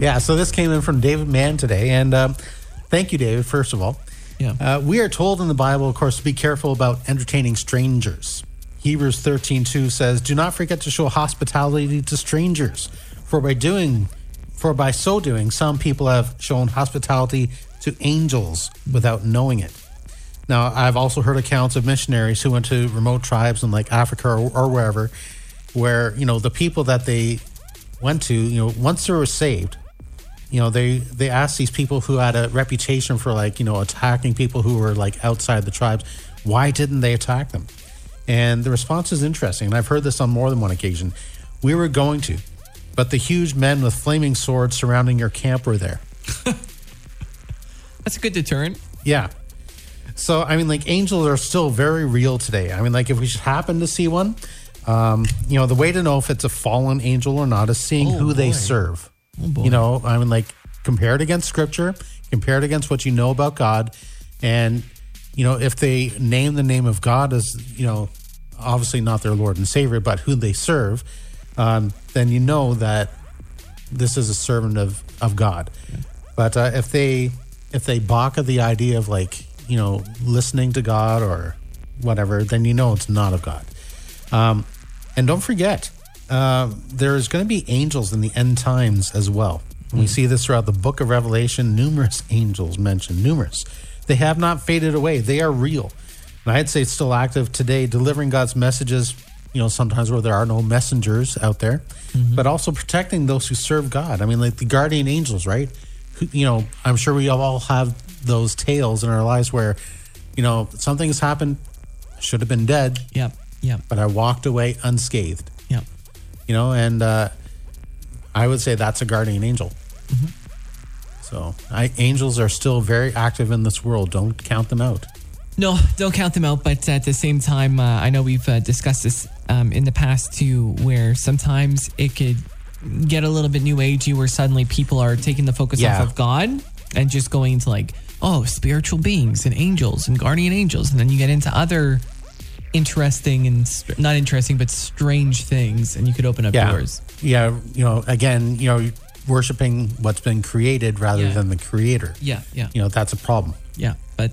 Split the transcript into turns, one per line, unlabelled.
Yeah, so this came in from David Mann today, and um, thank you, David. First of all,
Yeah.
uh, we are told in the Bible, of course, to be careful about entertaining strangers. Hebrews thirteen two says, "Do not forget to show hospitality to strangers, for by doing, for by so doing, some people have shown hospitality to angels without knowing it." Now, I've also heard accounts of missionaries who went to remote tribes in like Africa or, or wherever, where you know the people that they went to, you know, once they were saved, you know, they they asked these people who had a reputation for like you know attacking people who were like outside the tribes, why didn't they attack them? And the response is interesting, and I've heard this on more than one occasion. We were going to, but the huge men with flaming swords surrounding your camp were there.
That's a good deterrent.
Yeah. So I mean, like angels are still very real today. I mean, like if we should happen to see one, um, you know, the way to know if it's a fallen angel or not is seeing
Oh,
who they serve.
Boy.
You know, I mean, like compare it against Scripture, compare it against what you know about God, and you know, if they name the name of God as you know, obviously not their Lord and Savior, but who they serve, um, then you know that this is a servant of of God. But uh, if they if they balk at the idea of like you know listening to God or whatever, then you know it's not of God. Um, and don't forget, uh, there's going to be angels in the end times as well. We see this throughout the book of Revelation. Numerous angels mentioned, numerous. They have not faded away. They are real. And I'd say it's still active today, delivering God's messages, you know, sometimes where there are no messengers out there, but also protecting those who serve God. I mean, like the guardian angels, right? Who, you know, I'm sure we all have those tales in our lives where, you know, something has happened, should have been dead,
Yep. Yep.
but I walked away unscathed. You know, and uh, I would say that's a guardian angel. So I, angels are still very active in this world. Don't count them out.
No, don't count them out. But at the same time, uh, I know we've uh, discussed this um, in the past too, where sometimes it could get a little bit new agey, where suddenly people are taking the focus
Yeah.
off of God and just going into like, oh, spiritual beings and angels and guardian angels, and then you get into other interesting and str- not interesting but strange things, and you could open up
Yeah,
doors.
yeah. You know, again, you know, worshiping what's been created rather
Yeah.
than the creator.
Yeah, yeah,
You know, that's a problem.
yeah. But